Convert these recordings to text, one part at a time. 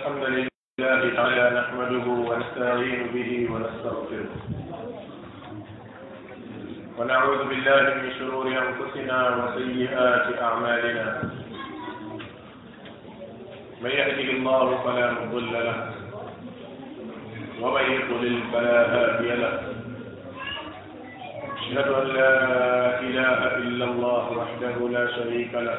الحمد لله تعالى نحمده ونستعين به ونستغفره ونعوذ بالله من شرور انفسنا وسيئات اعمالنا من يهده الله فلا مضل له ومن يضلل فلا هادي له اشهد ان لا اله الا الله وحده لا شريك له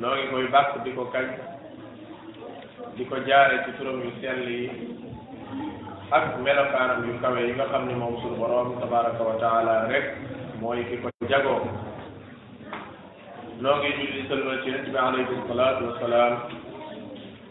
noo ngi koy bàkk di ko kañ di ko jaare ci turam yu sell yi ak melokaanam yu kawe yi nga xam ne moom suñu borom tabaraka wa taala rek mooy ki ko jagoo noo ngi julli sëlmal ci yonent bi alayhi salaatu wasalaam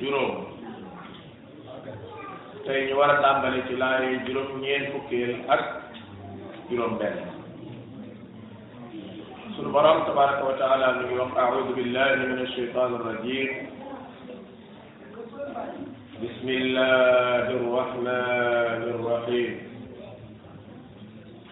juróom tey ñu war a tàmbale ci laaye juróom ñeen fukkeel ak juróom benn sunu borom tabaraka wa taala mi ngi wax audu billahi min alsheitan arrajim bismillahi arrahmani arrahim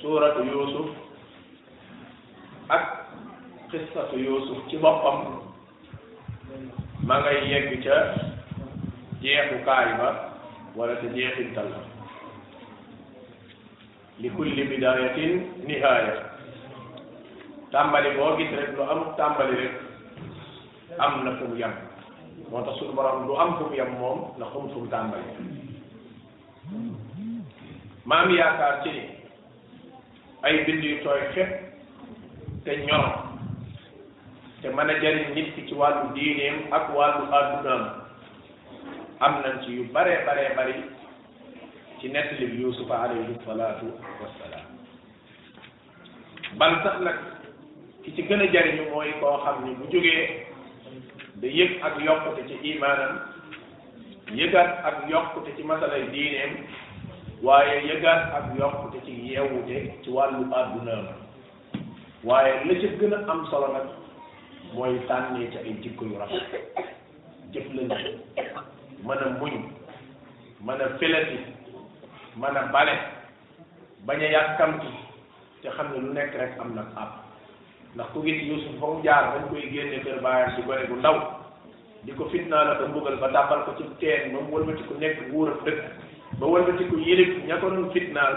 suuratu yuusuf ak qissatu yuusuf ci boppam ma ngay yegg ca jeexukaay ba wala ca jeexintal ba li kulli bidayatin nihaaya tàmbali boo gis rek lu am tàmbali rek am na fu mu yem moo tax suñu borom lu am fu mu yem moom na xam fu mu tàmbali maa ngi yaakaar ci ni ay bind yu tooy xepp te ñor te mën a jariñ nit ki ci wàllu diineem ak wàllu àddunaam am nañ ci yu bare bare bari ci nettali bi yusufa alayhi salaatu wassalaam bal sax nag ki ci gën a jariñu mooy koo xam ni bu jógee da yëg ak yokkute ci imaanam yëgaat ak yokkute ci masalay diineem waaye yëgaat ak yokkute ci yeewute ci wàllu àddunaam waaye la ca gën a am solo nag mooy tànnee ca ay jikko yu rafet jëflante mën a muñ mën a filati mën a bale bañ a yàkkamti te xam ne lu nekk rek am na ab ndax ku gis Yuusuf fa mu jaar bañ koy génne kër baayam si gone bu ndaw di ko fitnaa la ko mbugal ba tàbbal ko ci teen ba mu wëlbati ku nekk wuur ak dëkk ba wëlbati ku yilif ña ko doon fitnaal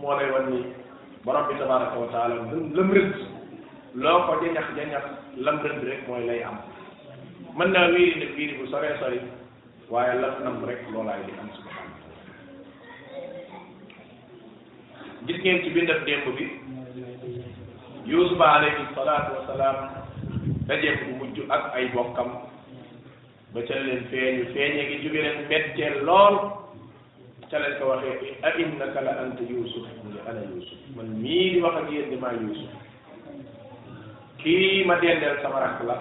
moo lay wan ni borom bi tabaraka wa taala lëm lëm rëdd loo ko jañax jañax lam rëdd rek mooy lay am mën naa wiiri nag wiiri bu sore sori waaye la mu nam rek loolaay di am subhanahu gis ngeen ci bindab démb bi yusufa alayhi salaatu wasalaam dajeek bu mujj ak ay bokkam ba ca leen feeñu feeñe gi jóge leen mbetteel lool ca lañ ko waxee a innaka la anta yusuf mu ne ana yusuf man mii di wax ak yéen di maa yusuf kii ma dendeel sama rakk la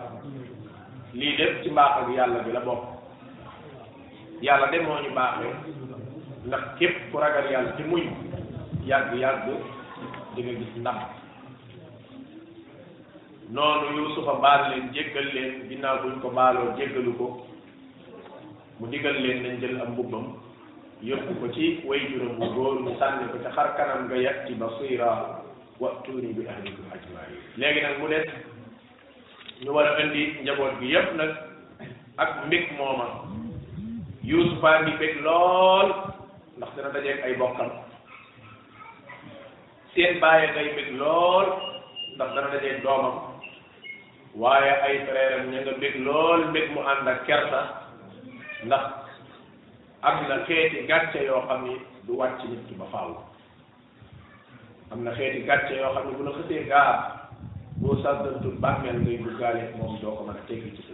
lii lépp ci mbaax ak yàlla bi la bokk yàlla de moo ñu baaxee ndax képp ku ragal yàlla ci muñ yàgg yàgg di nga gis ndam noonu yusufa baal leen jéggal leen ginnaaw buñ ko baaloo jéggalu ko mu digal leen nañ jël am mbubbam yóbbu ko ci way juróom bu góor mu sànni ko ca xar kanam nga yàtti basira wa'tuuni bi ahlikum ajmain léegi nag mu des ñu war a indi njaboot bi yépp nag ak mbég mooma Yuusufa ngi bég lool ndax dina dajeeg ay bokkam seen bàyyi ngay bég lool ndax dana dajeeg doomam waaye ay frère am ña nga bég lool mbég mu ànd ak kersa ndax am na xeeti gàcce yoo xam ni du wàcc nit ki ba faaw am na xeeti gàcce yoo xam ne bu la xësee gaar boo sàggantul bàmmeel ngay duggaale moom doo ko mën a teggi ci sa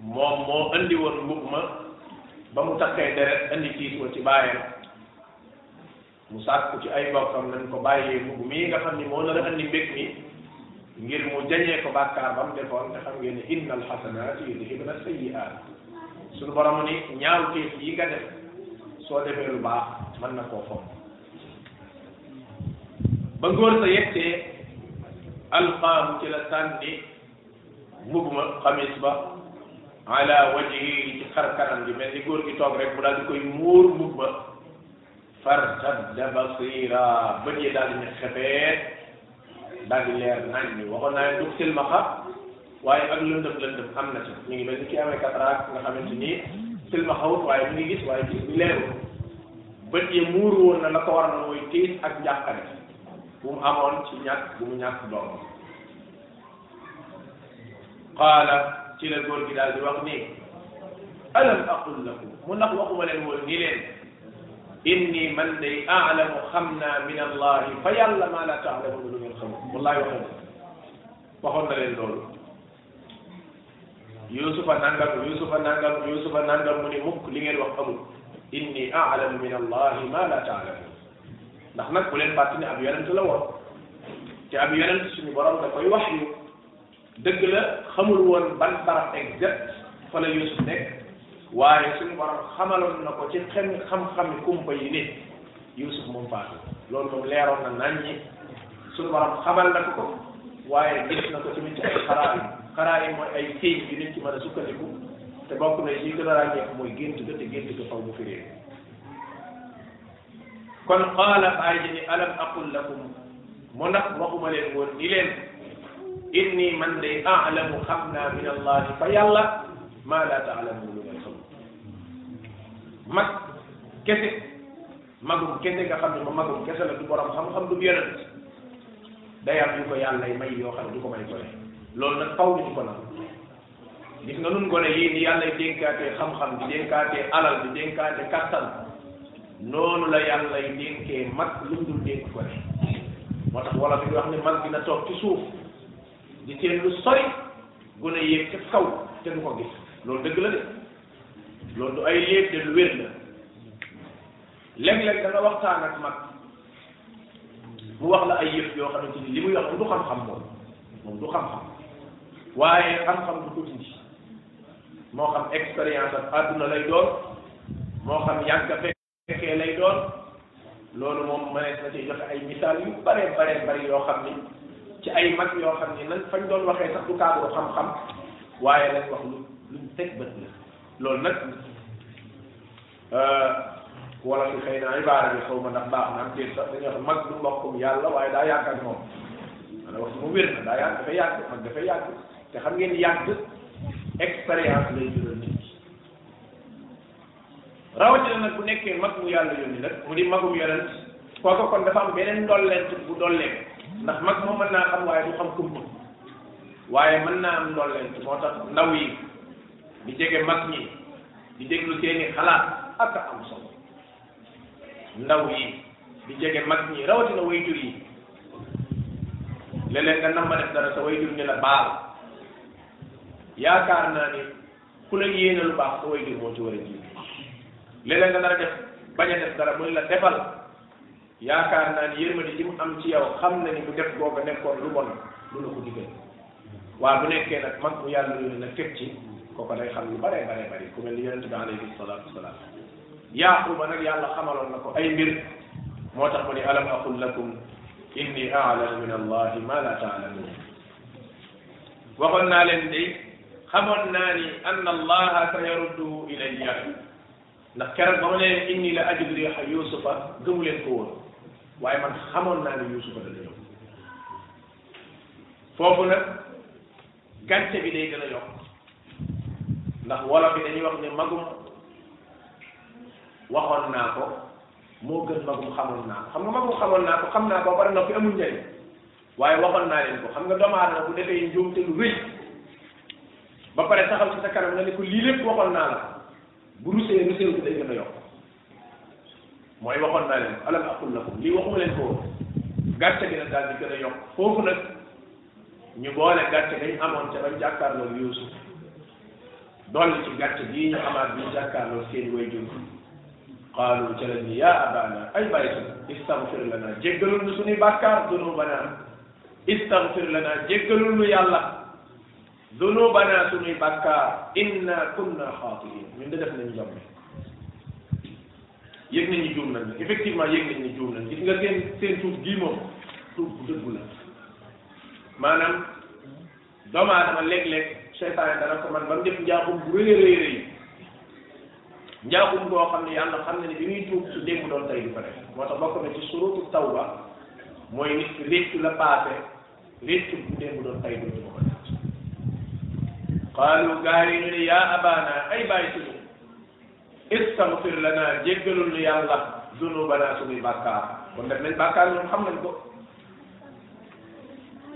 moom moo andi woon mbub ma ba mu takkee deret andi tiis wa ci bàyyam mu sàkku ci ay bokkam nañ ko bàyyee mbub mii nga xam ni moo nar a andi mbég mi ngir mu jañee ko bàkkaar ba mu defoon te xam ngeen ne inna alxasanaati yudhibna sayyi'aat suñu borom ni ñaaw tiis yi nga def soo defee lu baax mën na koo fomm ba ngóor sa yettee alqaamu ci la sànni mbubb ma xamis ba ala wajhi ci xar kanam bi mel ni góor gi toog rek mu daal di koy muur mbubb ma fartadda basira bët yi daal di ne xebeet daal di leer nañ ni waxoon naa ne du silmaxa waaye ak lëndëm lëndëm am na ci ñu ngi mel ni ki amee cataracte nga xamante ni silmaxawut waaye mu ngi gis waaye gis bi leerul bët yi muur woon na la ko waral mooy tiis ak njàqare bu mu amoon ci ñàkk bu mu ñàkk doom qaala ci la góor gi daal di wax ni alam aqul lakum mu ndax waxuma leen woon ni leen inni man day aalamu xam naa min allahi fa yàlla maa la taalamuuna lu ngeen xamul wallahi waxoon waxoon na leen loolu yusufa nangam yusufa nangam yusufa nangam mu ni mukk li ngeen wax amul inni aalamu min allahi maa la taalamuun ndax nag bu leen fàttali ne ab yonent la woon te ab yonent suñu borom da koy wax yu dëgg la xamul woon ban barab exact fa la Yuusuf nekk waaye suñu borom xamaloon na ko ci xem xam-xami kumpa yi nit Yuusuf moom faatu loolu moom leeroon na nañ ñi suñu borom xamal na ko waaye gis na ko tamit ci ay xaraa yi xaraa yi mooy ay téy yu nit ci mën a sukkandiku te bokk na yi gën a ràññeeku mooy gént ga te gént ga faw mu firee kon qaala baay ji ni alam aqul lakum mu ndax waxuma leen woon ni leen inni man day alamu xam naa min allahi fa yàlla maa laa taalamu lu ngeen xam mag kese magum kese nga xam ne ma magum kese la du borom xam-xam du yonent day am yu ko yàlla may yoo xam ne du ko may ko loolu nag faw ñu ko nangu gis nga nun gone yii ni yàlla dénkaatee xam-xam di dénkaatee alal di dénkaate kattan noonu la yàlla dénkee mag lu mu dul dénk ko ne moo tax wala fi wax ne mag dina toog ci suuf di teen lu sori gone yéeg ca kaw te du ko gis loolu dëgg la de loolu du ay léeb de lu wér la léeg-léeg da nga waxtaan ak mag mu wax la ay yëf yoo xamante ni li muy wax du xam-xam moom moom du xam-xam waaye xam-xam du ko dindi moo xam expérience ak àdduna lay doon moo xam yàgg a fekkee lay doon loolu moom mënees na ci joxe ay misaal yu bare bare bari yoo xam ni ci ay mag yoo xam ni nan fañ doon waxee sax du cadre xam-xam waaye lañ wax lu luñ teg bët la loolu nag euh, wala si xëy na ibaara bi xaw ma ndax baax na am déet sax dañuy wax mag du mbokkum yàlla waaye daa yàgg ak moom maanaam wax mu wér na daa yàgg dafay yàgg mag dafay yàgg te xam ngeen yàgg expérience lay jural nit ki rawatina nag bu nekkee mag mu yàlla yónni nag mu di magum yonent kooku kon dafa am beneen ndolleent bu dollee ndax mag moom mën naa xam waaye du xam kumpa waaye mën naa am ndolleent moo tax ndaw yi di jege mag ñi di déglu seeni xalaat ak am solo ndaw yi di jege mag ñi rawatina way jur yi léeg-léeg nga nam ma def dara sa way jur ni la baal yaakaar naa ni ku la yéene lu baax sa way jur moo ci war a jiitu léeg-léeg nga dara def bañ a def dara mu ne la defal yaakaar naa ni yërmande ji mu am ci yow xam na ni bu def booba nekkoon lu bon lu la ko digal waa bu nekkee nag mag mu yàlla yónni nag teg ci kooku day xam lu bare bare bari ku mel ni yonente bi alayhi salatu wasalaam yaaquba nag yàlla xamaloon na ko ay mbir moo tax mu ne alam aqul lakum inni aalamu min allahi ma la taalamun waxoon naa leen de xamoon naa ni anna allaha sa yaruddu ilayya ndax keroog ba ma leen inni la ajidu riixa yuusufa gëmu leen ko woon waaye man xamoon naa ne yuusufa dana ñëw foofu nag gàncax bi day gën a yokk ndax wolof bi dañuy wax ne magum waxoon naa ko moo gën magum xamoon naa ko xam nga magum xamoon naa ko xam naa ko war na fi amul njëriñ waaye waxoon naa leen ko xam nga doomu aadama bu defee njuumte lu rëy ba pare taxaw ci sa kanam nga ne ko lii lépp waxoon naa la bu rusee rusee bu day gën a yokk mooy waxoon naa leen alam aqul lakum lii waxuma leen ko gàcce gi nag daal di gën a yokk foofu nag ñu boole gàcce gañ amoon ca bañ jàkkaarloo Yuusuf dolli ci gàcce gii ñu amaat bi ñu jàkkaarloo seen way jur qaalu ca lañ ni yaa abana ay bàyyi sun istaghfir lana jéggalul nu suñuy bàkkaar dunubanaa istaghfir lana jéggalul nu yàlla dunubana sunuy bàkkaar inna kunna xaatiin ñun de def nañu jàmm yëg nañu juum nañ effectivement yëg nañu juum nañ gis nga seen seen tuub gii moom tuub bu dëggu la maanaam doomu aadama léeg-léeg seytaane dana ko man ba mu def njaaxum bu rëy rëy rëy njaaxum boo xam ne yàlla xam ne ni bi muy tuub su démb doon tey du ko def moo tax bokk na ci surutu tawba mooy nit ki réccu la paase réccu bu dee mu doon tay dootu ma ko def qaalu gaa yi ñu ne yaa abaana ay bàyyi suñu istaghfir lana jéggalul nu yàlla zunubana suñuy bàkkaar kon def nañ bàkkaar ñoom xam nañ ko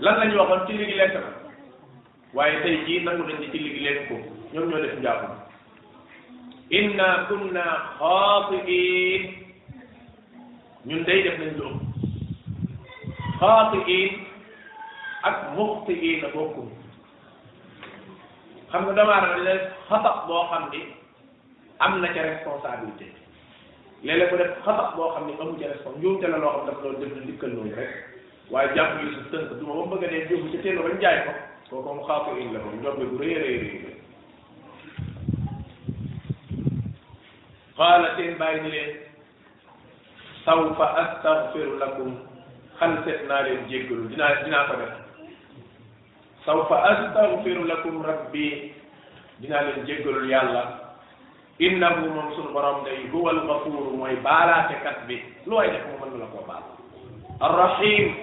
lan lañu waxoon ci léegi lekk na waaye tey jii nangu nañ ci julli gi lekk ko ñoom ñoo def njaaxum inna kunna xaatiin ñun day def nañ lu ëpp xaatiin ak muxtiin a bokkul xam nga damaa def xata boo xam ni am na ca responsabilité léeg-léeg mu def xabax boo xam ne amu ca responsabilité njuumte la loo xam dafa doon def na ndikkal noonu rek waaye jàpp Yusuf tënk du ma ba mu bëgg a dee jóg ca teelu bañ jaay ko kooku mu xaw ko in la moom njombe bu rëy a rëy rëy qaala seen bàyyi ni leen sawfa astaghfiru lakum xal seet naa leen jéggalu dinaa dinaa ko def sawfa astaghfiru lakum rabbi dinaa leen jéggalul yàlla innahu moom sunu borom day huwa algafuur mooy baalaatekat bi lu waay def mu mën la koo baal arrahim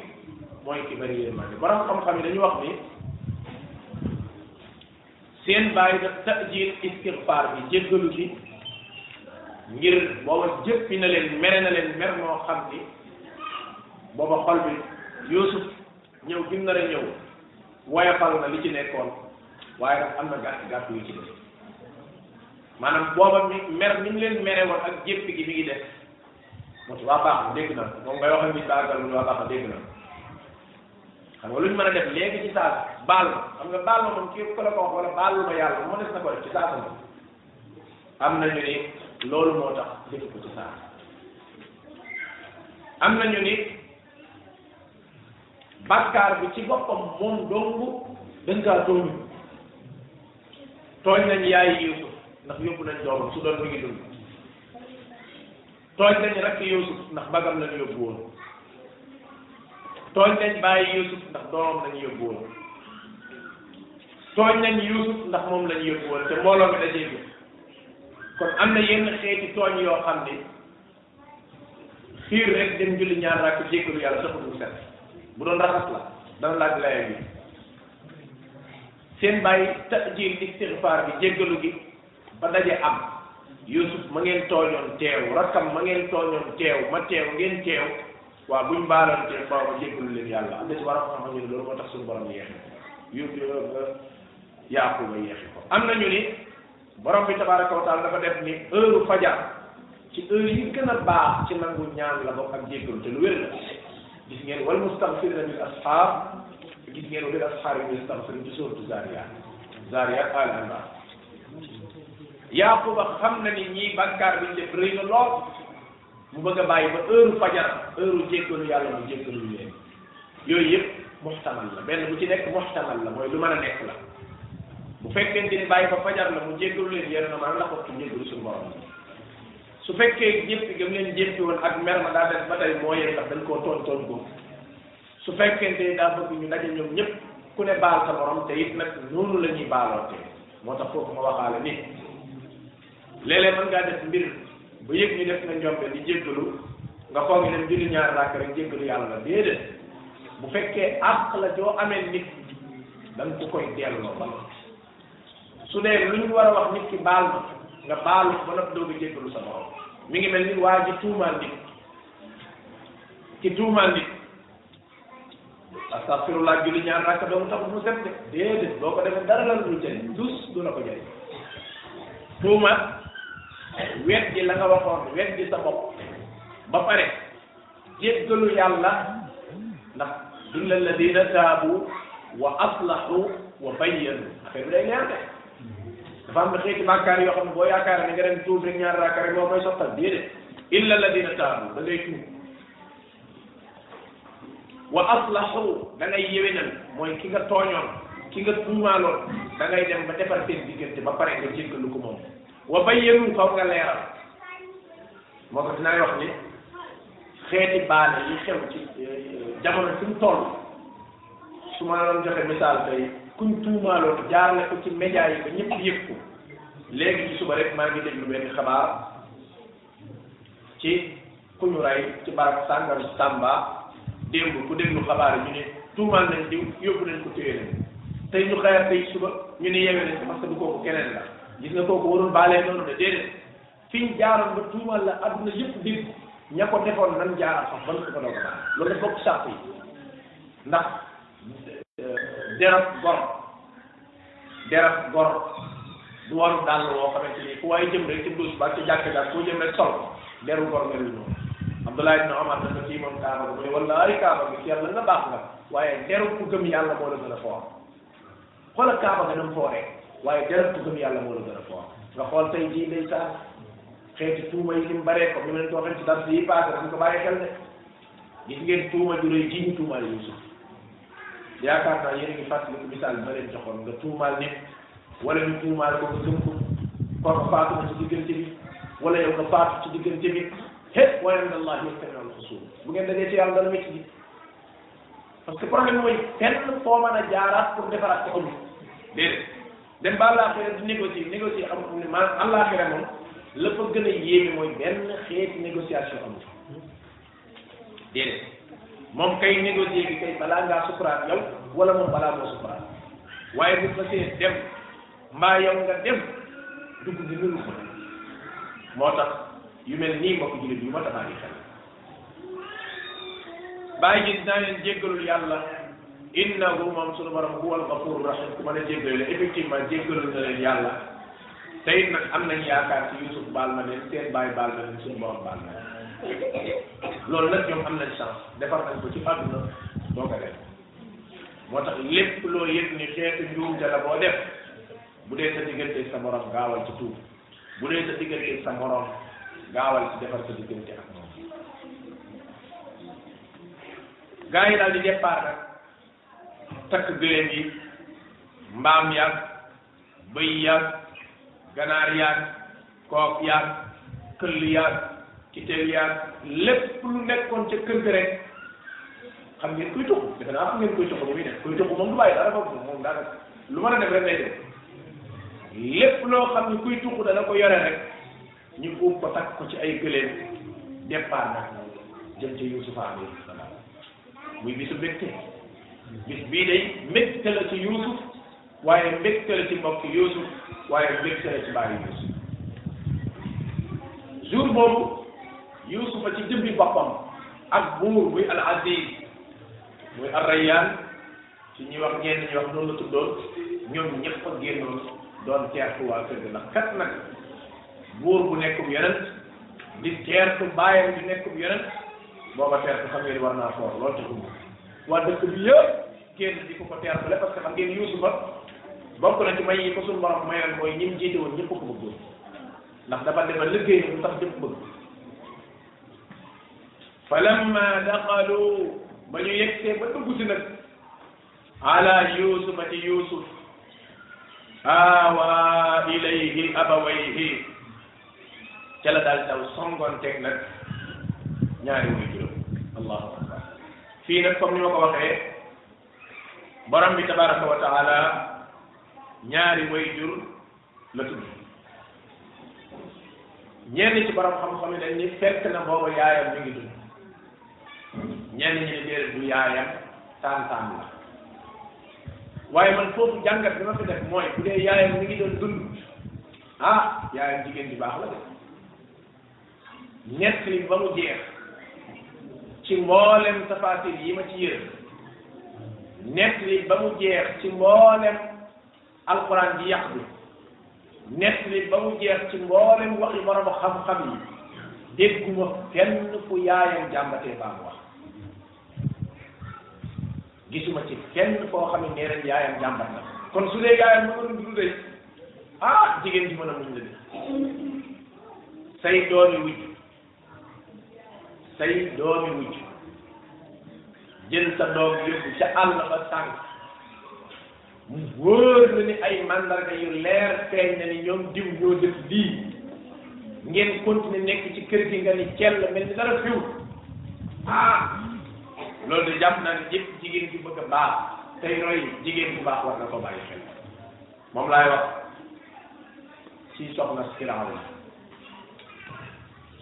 mooy ki bëri yërmande borom xam-xam yi dañu wax ni seen bàyyi daf tajil istigfaar bi jéggalu ci ngir booba jëppi na leen mere na leen mer moo xam ni booba xol bi Yuusuf ñëw gim nar a ñëw woyofal na li ci nekkoon waaye nag am na gàtt gàtt yu ci def maanaam booba mi mer ni mu leen mere woon ak jépp gi mi ngi def moo ci waa baax na dégg na moom ngay wax ak nit baagal mu ne waa baax na dégg na xam nga lu ñu mën a def léegi ci saa si baal ma xam nga baal ma moom kii ko la ko wax wala baal ma yàlla moo des na ko def ci saa si moom am nañu ni loolu moo tax def ko ci saa si am nañu ni bàkkaar bi ci boppam moom dong dañ kaa tooñ tooñ nañ yaay Yuusuf ndax yóbbu nañ doomam su doon mi ngi dund tooñ nañ rakk Yuusuf ndax bagam lañ yóbbu woon tooñ nañ bàyyi Yuusuf ndax doomam lañ yóbbu woon tooñ nañ Yuusuf ndax moom lañ yóbbu woon te mbooloo mi dajee bi kon am na yenn xeeti tooñ yoo xam ne xiir rek dem julli ñaar rakk jéggalu yàlla sa xol set bu doon raxas la dana laaj laya bi seen bàyyi tajil istighfar bi jéggalu gi ba daje am yusuf ma ngeen tooñoon teew rakkam ma ngeen tooñoon teew ma teew ngeen teew waaw buñ baalante baaw ma jéggalu leen yàlla am des war a xam ñu ne loolu moo tax suñu borom yeexe yu yaaquba yeexe ko am nañu ni borom bi tabaraka wa taala dafa def ni heure fajar ci heure yi gën a baax ci nangu ñaan la bokk ak jéggalu te lu wér la gis ngeen wal mustaghfirina bil ashar gis ngeen wa bil ashar yi mustaghfirin ci sourate zariyat zariyat al imran yaquba xam na ni ñii bàkkaar bi def rëy na lool mu bëgg a bàyyi ba heure fajar heure jéggalu yàlla mu jéggalu leen yooyu yëpp muxtamal la benn bu ci nekk muxtamal la mooy lu mën a nekk la bu fekkente ni bàyyi ba fajar la mu jéggalu leen yéen a mën a la ko ci jéggalu suñu borom su fekkee jéppi gëm leen jéppi woon ak mer ma daa def ba tey moo yee ndax dañ koo toon toon ko su fekkente ni daa bëgg ñu daje ñoom ñëpp ku ne baal sa morom te it nag noonu la ñuy baaloonte moo tax foofu ma waxaale ni léeg-léeg mën ngaa def mbir ba yëg ni def nga njombe di jéggalu nga foog ne dem julli ñaar rakk rek jéggalu yàlla déedéet bu fekkee àq la joo amee nit da nga ko koy delloo ba su dee lu ñu war a wax nit ki baal ma nga baalu ba noppi doog a jéggalu sa borom mi ngi mel ni waa ji tuumaal nit ki tuumaal nit astaghfirullah julli ñaar rakka doomu tax mu set de déedéet boo ko defee dara la lu jëriñ dus du la ko jëriñ tuuma wet gi la nga waxoon wet gi sa bopp ba pare jéggalu yàlla ndax dulla alladina taabu wa aslahu wa bayyanu affaire bi day leer de dafa am na xeeti bàkkaar yoo xam ne boo yaakaar ne nga dem tuub rek ñaar rakka rek moo koy sottal déedéet illa alladina taabu da ngay tuub wa aslahu da ngay yewenal mooy ki nga tooñoon ki nga tuumaaloon da ngay dem ba defar seen diggante ba pare nga jéggalu ko moom wa bayyanu faw nga leeral moo ko dinaay wax ni xeeti baale yi xew ci euh, jamono fi mu toll su ma doon joxe misaal tey kuñ tuumaaloon jaarale ko ci média yi ba ñëpp yëpp ko léegi ci suba rek maa ngi déglu benn xabaar ci ku ñu rey ci barab sàngam Samba démb ku déglu xabaar yi ñu ne tuumaal nañ diw yóbbu nañ ko téye nañ tey ñu xëyaat tey suba ñu ne yewe nañ ko parce que du kooku keneen la gis nga kooku warul baalee noonu de déedéet fi ñu jaaroon ba tuumaal la adduna yëpp dégg ña ko defoon nan jaaral sax ban ko doog a loolu dafa bokk sàpp yi ndax euh, derab gor derab gor du waru dàll woo xamante ni fu waaye jëm rek ci douche ba ci jàkk daal foo jëm rek sol deru gor melul noonu Abdullah ibn Omar dafa ci moom kaaba bi mu ne wallahi kaaba bi ci yàlla nga baax nga waaye deru ku gëm yàlla moo la gën a foor xoolal kaaba nga nam fooree waaye deru ku gëm yàlla moo la gën a foor nga xool tey jii day saa xeeti tuuma yi ni mu baree ko ni ma leen ko waxee ci dars yi passé dañ ko bàyyi xel de gis ngeen tuuma ju rëy ji ñu tuumaal Yuusuf yaakaar naa yéen a ngi fàttaliku misaal bi ma leen joxoon nga tuumaal nit wala ñu tuumaal ko nga gëm ko kooku faatu na ci diggante bi wala yow nga faatu ci diggante bi hét wa inda allahi yastamiul xusuum bu ngeen dajee ci yàlla dana métti ji parce que problème mooy fenn foo mën a jaaraat pour defaraat ko amul déedéet dem ba àllaaxira di négocier négocier amul ne maanaam àllaaxira moom la fa gën a yéeme mooy benn xeeti négociation amul déedéet moom kay négocier bi kay balaa ngaa sukuraat yow wala moom balaa moo sukuraat waaye bu fasee dem mbaa yow nga dem dugg ni nuru ko moo tax yu mel nii mbokk jullit yu ma tamaa ngi xel bàyyi ji dinaa leen jéggalul yàlla innahu moom sunu borom huwal ghafur rahim ku mën a jéggale la effectivement jéggalul na leen yàlla te it nag am nañ yaakaar ci Yusuf baal na leen seen baay baal na leen suñu borom baal na loolu nag ñoom am nañ chance defar nañ ko ci àdduna doo ko def moo tax lépp loo yëg ni xeetu njuumte la boo def bu dee sa diggante sa morom gaawal ci tuub bu dee sa diggante sa morom gaawal ci defar sa diggante ak moom gaa yi daal di départ nag takk gëléem yi mbaam yaag bëy yaag ganaar yaag koof yaag këll yaag kiteel yaag lépp lu nekkoon ca kër ga rek xam ngeen kuy tuxu defe naa xam ngeen kuy tuxu bu muy def kuy tuxu moom du bàyyi dara foofu moom daanaka lu mën a def rek lay def lépp loo xam ne kuy tuxu dana ko yore rek ñu buub ko takk ko ci ay gëléem départ nag jëm ci Yuusufa alayhi salaam muy bisu mbégte bis bii day mbégte la ci Yuusuf waaye mbégte la ci mbokk Yuusuf waaye mbégte la ci bàyyi Yuusuf jour boobu Yuusufa ci jëmmi boppam ak buur muy al aziz muy ar rayyan su ñuy wax ñenn ñi wax noonu la tuddoon ñoom ñëpp a génnoon doon teertu waa kër gi ndax kat nag buur bu nekkum yonent di teertu bàyyam di nekkum yonent booba teertu xam ngeen war naa foor loolu taxul waa dëkk bi yëpp génn di ko ko teertu la parce que xam ngeen Yuusufa bokk na ci may yi ko suñu borom mayoon mooy ñim jiite woon ñëpp ko bëggoon ndax dafa dem ba liggéey bu tax ñëpp bëgg fa lamma daqalu ba ñu yegsee ba dugg si nag ala yusufa ci yusuf awa ilayhi abawayhi ca la daal daw songonteeg nag ñaari wuy juróom allahu akbar fii nag comme ni ma ko waxee borom bi tabaraka wa taala ñaari way jur la tudd ñenn ci borom xam-xam yi dañ ni fekk na booba yaayam mi ngi dund ñenn ñi ne déedéet du yaayam tantam la waaye man foofu jàngat bi ma fi def mooy bu dee yaayam mi ngi doon dund ah yaayam jigéen ju baax la de ñett li ba mu jeex ci mboolem tafaasil yi ma ci yër ñett li ba mu jeex ci mboolem alquran ji yàq bi nett li ba mu jeex ci mboolem waxi borom xam-xam yi dégguma fenn fu yaayam jàmbatee baa mu wax gisuma ci fenn foo xam ne nee nañ yaayam jàmbat na kon su dee yaayam mu mën a dund day ah jigéen ji mën a muñ la de say doom yi wujj say doomi wujj jël sa doom yóbbu ca àll ba sànq mu wóor na ni ay mandarga yu leer feeñ na ni ñoom diw ñoo def lii ngeen continuer nekk ci kër gi nga ni cell mel ni dara fiw ah loolu de jàpp naa ne yëpp jigéen ju bëgg a baax tey roy jigéen bu baax war na ko bàyyi xel moom laay wax ci soxna Firawna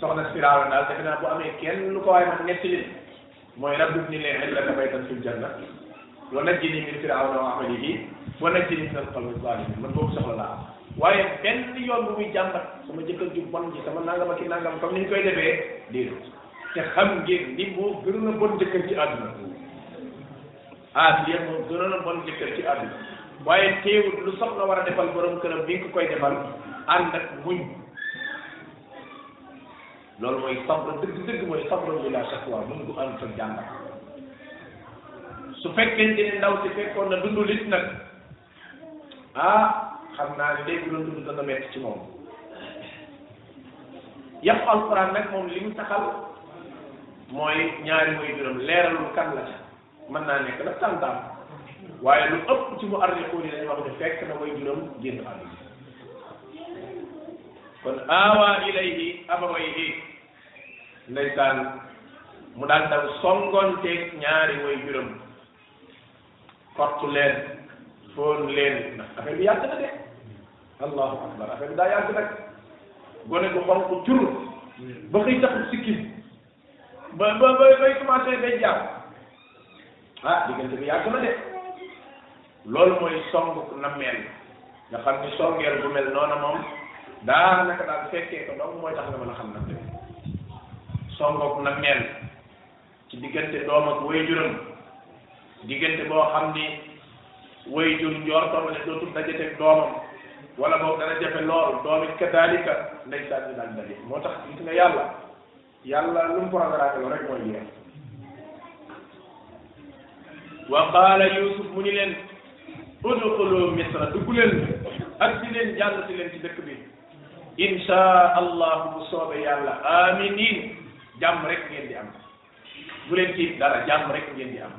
soxna Firawna daal defe naa bu amee kenn lu ko waaye man ñetti nit mooy rabbi ibni li indaka baytan fil janna wa najjini min firawna wa amalihi wa najjini min alqawmi zalimin man boobu soxla laa am waaye benn yoon bu muy jàmbat sama jëkkër ju bon ji sama nangam ak i nangam comme ni ñu koy defee déedéet te xam ngeen ni moo gënoon a bon jëkkër ci àdduna Asiya moo gënoon a bon jëkkër ci àdduna waaye teewut lu soxna war a defal borom këram bi nga koy defal ànd ak muñ loolu mooy sabr dëgg dëgg mooy sabr bi la shakwa muñ gu ànd ak jàmbar su fekkente ni ndaw si fekkoon na dundu lit nag ah xam naa ne léegi doon dund dana metti ci moom yàqu alquran nag moom li mu taxal mooy ñaari way juróom leeralul kan la ca mën naa nekk nag tàntaam waaye lu ëpp ci mu arrikoon yi dañu wax ne fekk na way juróom génn àdduna kon awa ilayhi abawayhi ndeysaan mu daal daw songonteeg ñaari way juróom kottu leen foon leen ndax affaire bi yàgg na de allahu akbar affaire bi daa yàgg nag gone gu xonq jur ba xëy taxul sikkim ba ba ba bay commencé bay jàpp ah diggante bi yàgg na de loolu mooy song na mel nga xam ni songeel bu mel noona moom daanaka daal fekkee ko donc mooy tax nga mën a xam nag de songook na mel ci diggante doom ak way juram diggante boo xam ni way jur njoortoon ne dootul dajateeg doomam wala boog dana jafe lool doom it kadaalika ndeysaan bi daal daje moo tax gis nga yàlla yàlla lu mu programme loolu rek mooy jeex wa qaala yusuf mu ni leen udxulu misra dugg leen ak si leen jàll si leen ci dëkk bi insha allahu bu soobee yàlla aminin jàmm rek ngeen di am bu leen tiit dara jàmm rek ngeen di am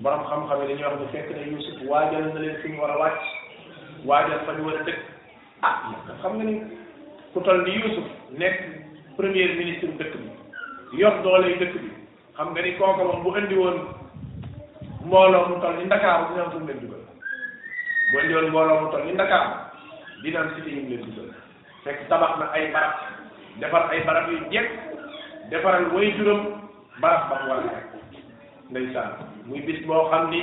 borom xam-xam yi dañuy wax ne fekk na yusuf waajal na leen fi ñu war a wàcc waajal fa ñu war a dëkk ah xam nga ni ku toll ni Yuusuf nekk premier ministre dëkk bi yor doole dëkk bi xam nga ni kooka moom bu andi woon mbooloo mu toll ni Ndakaaru dina am fu mu leen dugal bu andi woon mbooloo mu toll ni Ndakaaru dina am cité yu mu leen dugal fekk tabax na ay barab defar ay barab yu jekk defaral way juróom barab ba mu war a nekk ndeysaan muy bis boo xam ni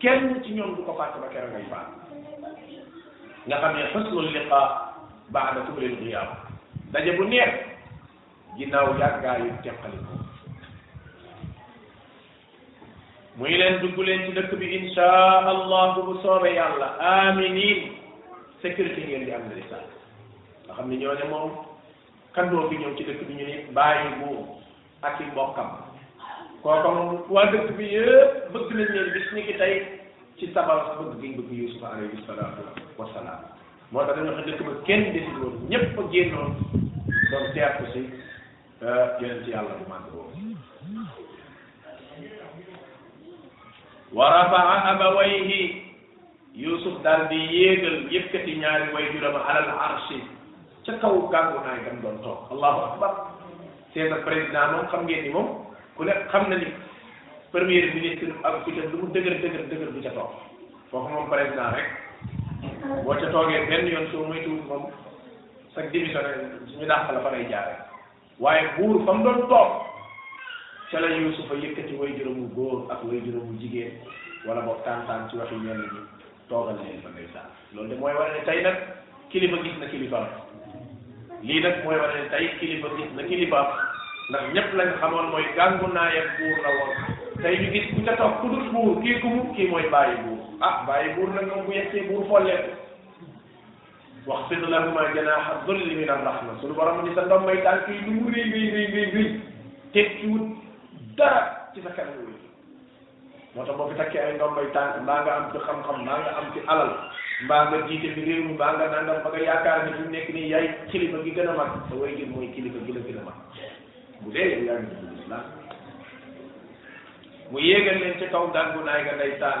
kenn ci ñoom du ko fàtte ba keroog ngay faat nga xam ne xusnul liqa baada tubril xiyaam daje bu neex ginnaaw yàggaayu teqali ko muy leen dugg leen ci dëkk bi insha allah bu soobee yàlla aminin sécurité ngeen di am ndeysaan nga xam ne ñoo ne moom kan doo fi ñëw ci dëkk bi ñu ne bàyyi buur ak i mbokkam kooka moom waa dëkk bi yëpp bëgg nañ leen bis ni ki tey ci sabal bëgg gi bëgg Yuusuf alayhi salaatu wa salaam moo tax dañoo xam dëkk ba kenn desul woon ñëpp a génnoon doon teertu si euh, yonent yàlla bu màgg boobu wa rafaa abawayhi yusuf daal di yéegal yëkkati ñaari way juram alal arshi ca kaw gàngu naay gam doon toog allahu akbar seen président moom xam ngeen ni moom ku ne xam na ni premier ministre ak ku ca lu mu dëgër dëgër dëgër du ca toog foofu moom président rek boo ca toogee benn yoon soo moytuwul moom sa démission ñu dàq la fa lay jaare waaye buur fa mu doon toog ca la yuusufa yëkkati way juróomu góor ak way juróomu jigéen wala boog tàntaan ci waxi ñenn ñi toogal leen fa ndeysaan loolu de mooy wane ne tey nag kilifa gis na kilifaam lii nag mooy wane ne tey kilifa gis na kilifaam ndax ñëpp lañ xamoon mooy gàngu naayam buur la woon tey ñu gis ku ca toog ku dul buur kii ku mu kii mooy bàyyi buur ah bàyyi buur nag moom bu yegsee buur follee waxfid lahuma janaaxa dulli min arrahma suñu borom ni sa ndombay tànk yi lu mu rëy rëy rëy rëy rëy tekkiwut dara ci sa kanam wu moo tax boo fi takkee ay ndombay tànk mbaa nga am ci xam-xam mbaa nga am ci alal mbaa nga jiite fi réew mi mbaa nga nangam ba nga yaakaar ni fi mu nekk nii yaay kilifa gi gën a mag sa way jur mooy kilifa gi la gën a mag bu dee yow yaa ngi dugg islam mu yéegal leen ci kaw gàngu naay nga ndeysaan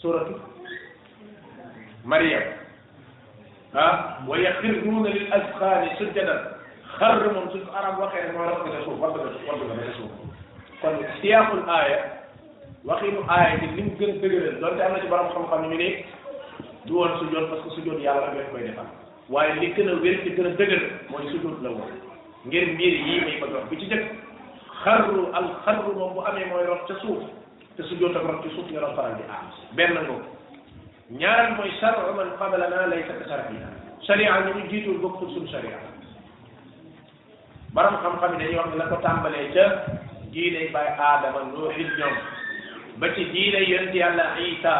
suratu Maryam ah wa yaxirruuna lil azqaani sujjadan xarr moom suñ ko arab waxee rek mooy rafet nga suuf war nga war nga suuf kon siyaaqul aaya waxinu aaya bi ni mu gën a dëgëral donte am na ci borom xam-xam ñu ne du woon sujjoon parce que sujjoon yàlla rek lañ koy defal waaye li gën a wér ci gën a dëgër mooy sujjoon la woon ngir mbir yii may bëgg wax bi ci jëkk xarru al xarru moom bu amee mooy rox ca suuf te su jot ak rot ci suuf ñu doon faral di aar benn nga ñaareel mooy charu man qabalana laysa ka sharina sharia ñu ñu jiitul bokkul suñu sharia borom xam-xam yi dañuy wax ne la ko tàmbalee ca diiney baay aadama nooxil ñoom ba ci diine yonent yàlla isa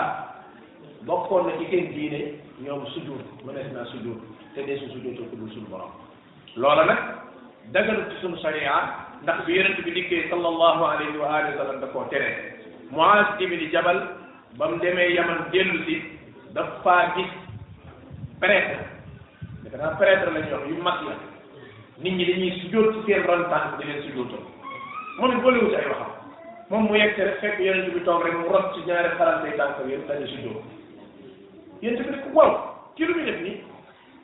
bokkoon na ci seen diine ñoom sujud mënees naa sujud te dee su sujud te ku dul suñu borom loola nag dagalu ci sunu sariya ndax bi yonent bi dikkee sallallahu alayhi wa alihi wa sallam da koo tere Muaz ibni Jabal ba mu demee Yaman dellu si dafa gis prêtre defe naa prêtre lañ wax yu mag la nit ñi dañuy sujjóot ci seen ron tànk di leen sujjóotal moom it boolewul ci ay waxam moom mu yegg rek fekk yonent bi toog rek mu rot ci ñaari xarante tànk yëpp dañu sujjóot yonent bi ne ko waaw kii lu muy def nii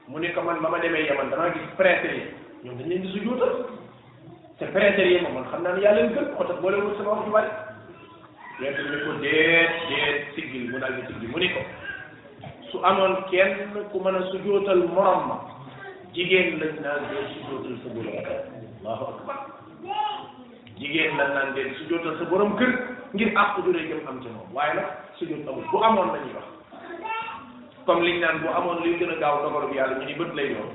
mu ne ko man ba ma demee yaman damaa gis prêtre yi ñoom dañ leen di sujjóotal te prêtre yi moom man xam naa ne yàlla leen gën moo tax boo leen wut sama wax ju bari yéen bi ne ko déet déet siggil mu daal di siggi mu ni ko su amoon kenn ku mën a sujjóotal morom ma jigéen lañ naan dee sujjóotal sa borom kër allahu akbar jigéen lañ naan dee sujjóotal sa borom kër ngir àq jure jëm am ci moom waaye nag sujjóot amul bu amoon la ñuy wax comme liñ naan bu amoon luy gën a gaaw dogalu yàlla ñu ni bët lay doon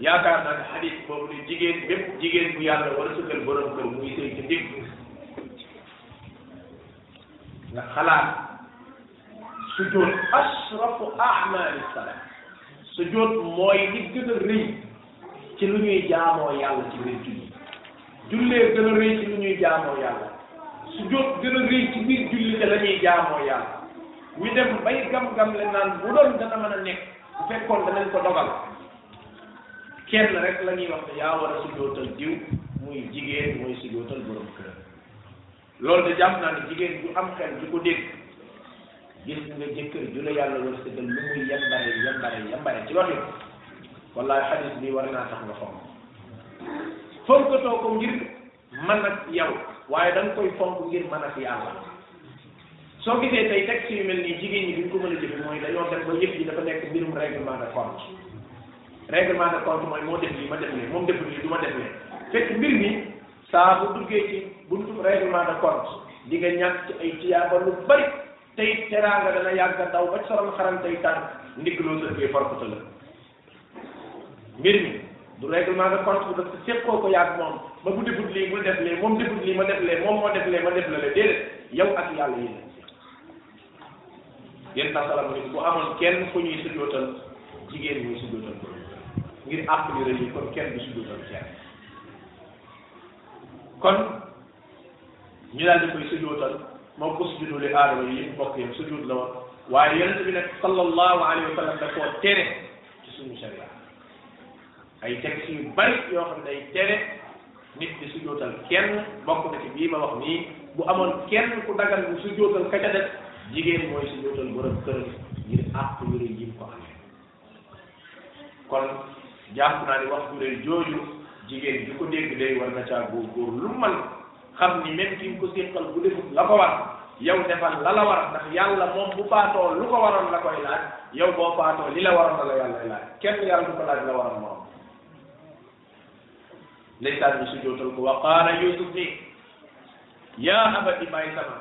yaakaar naa ne xadis boobu ni jigéen bépp jigéen bu yàlla war a sëkkal borom kër muy sëy ci ndig nga xalaat sujjóot ashrafu a'maali salaat sujjóot mooy li gën a rëy ci lu ñuy jaamoo yàlla ci biir julli jullee gën a rëy ci lu ñuy jaamoo yàlla su jóot gën a rëy ci biir julli te la ñuy jaamoo yàlla ñu dem bay gam-gam le naan bu doon dana mën a nekk bu fekkoon danañ ko dogal kenn rek la ñuy wax ne yaa war a sujootal diw muy jigéen mooy sujootal borom kër loolu de jàpp naa ne jigéen bu am xel di ko dégg gis nga jëkkër ju la yàlla war sëgal lu muy yambare yambare yambare ci loolu wallahi xadis bi war naa tax nga fonk fonkatoo ko ngir man ak yow waaye da nga koy fonk ngir man ak yàlla soo gisee tey texte yu mel nii jigéen ñi duñ ko mën a jëfe mooy dañoo dem ba yëf yi dafa nekk mbirum règlement de compte règlement de compte mooy moo def lii ma def lee moom def lii du ma def lee fekk mbir mi saa bu duggee ci buntum règlement de compte di nga ñàkk ci ay tiyaaba lu bari tey teraanga dana yàgg a daw ba ci sorom xaram tey tànk ndigg loo sëkkee forkuta la mbir mi du règlement de compte bu daf séqoo ko yàgg moom ba bu defut lii bul def lee moom defut lii ma def lee moom moo def lee ma def la le déedéet yow ak yàlla yéen yéen sa salam ni bu amoon kenn ku ñuy sujjootal jigéen ñuy sujjootal ko ngir àpp yu rëy yi kon kenn du sujjootal kenn kon ñu daal di koy sujjootal moom ko sujjudu li aadama yi yëpp bokk yam sujjud la woon waaye yonente bi nag sallallahu alayhi wa sallam da koo tere ci suñu sharia ay texte yu bari yoo xam ne day tere nit di sujootal kenn bokk na ci bii ma wax nii bu amoon kenn ku dagal bu sujootal ka ca def jigéen mooy sujootal borom këram ngir àq yu rëy yi ko amee kon jàpp naa ni wax ju rëy jooju jigéen ju ko dégg day war na caa góorgóor lu man xam ni même ki nga ko séqal bu defut la ko war yow defal la la war ndax yàlla moom bu faatoo lu ko waroon la koy laaj yow boo faatoo li la waroon la la yàlla laaj kenn yàlla du ko laaj la waroon moom ndeysaan bi sujootal ko wa qaala yusuf ni yaa abati may sama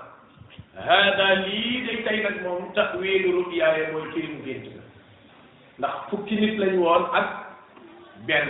hada lii day tey nag moom tawilu ruyaaya mooy firim gént ndax fukki nit lañ woon ak benn